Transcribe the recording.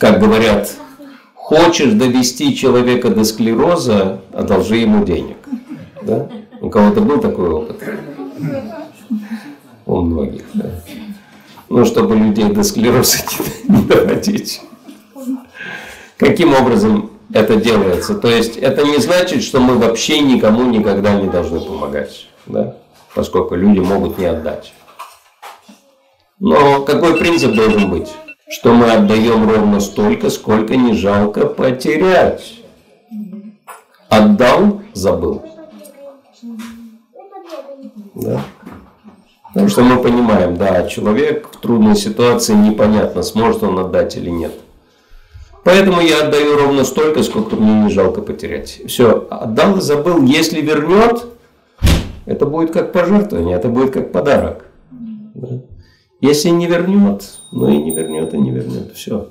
как говорят, хочешь довести человека до склероза, одолжи ему денег. Да? У кого-то был такой опыт? У многих, да. Ну, чтобы людей до склероза не доводить. Каким образом это делается? То есть это не значит, что мы вообще никому никогда не должны помогать, да? поскольку люди могут не отдать. Но какой принцип должен быть? Что мы отдаем ровно столько, сколько не жалко потерять. Отдал, забыл. Да? Потому что мы понимаем, да, человек в трудной ситуации непонятно, сможет он отдать или нет. Поэтому я отдаю ровно столько, сколько мне не жалко потерять. Все, отдал и забыл. Если вернет, это будет как пожертвование, это будет как подарок. Если не вернет, ну и не вернет, и не вернет. Все.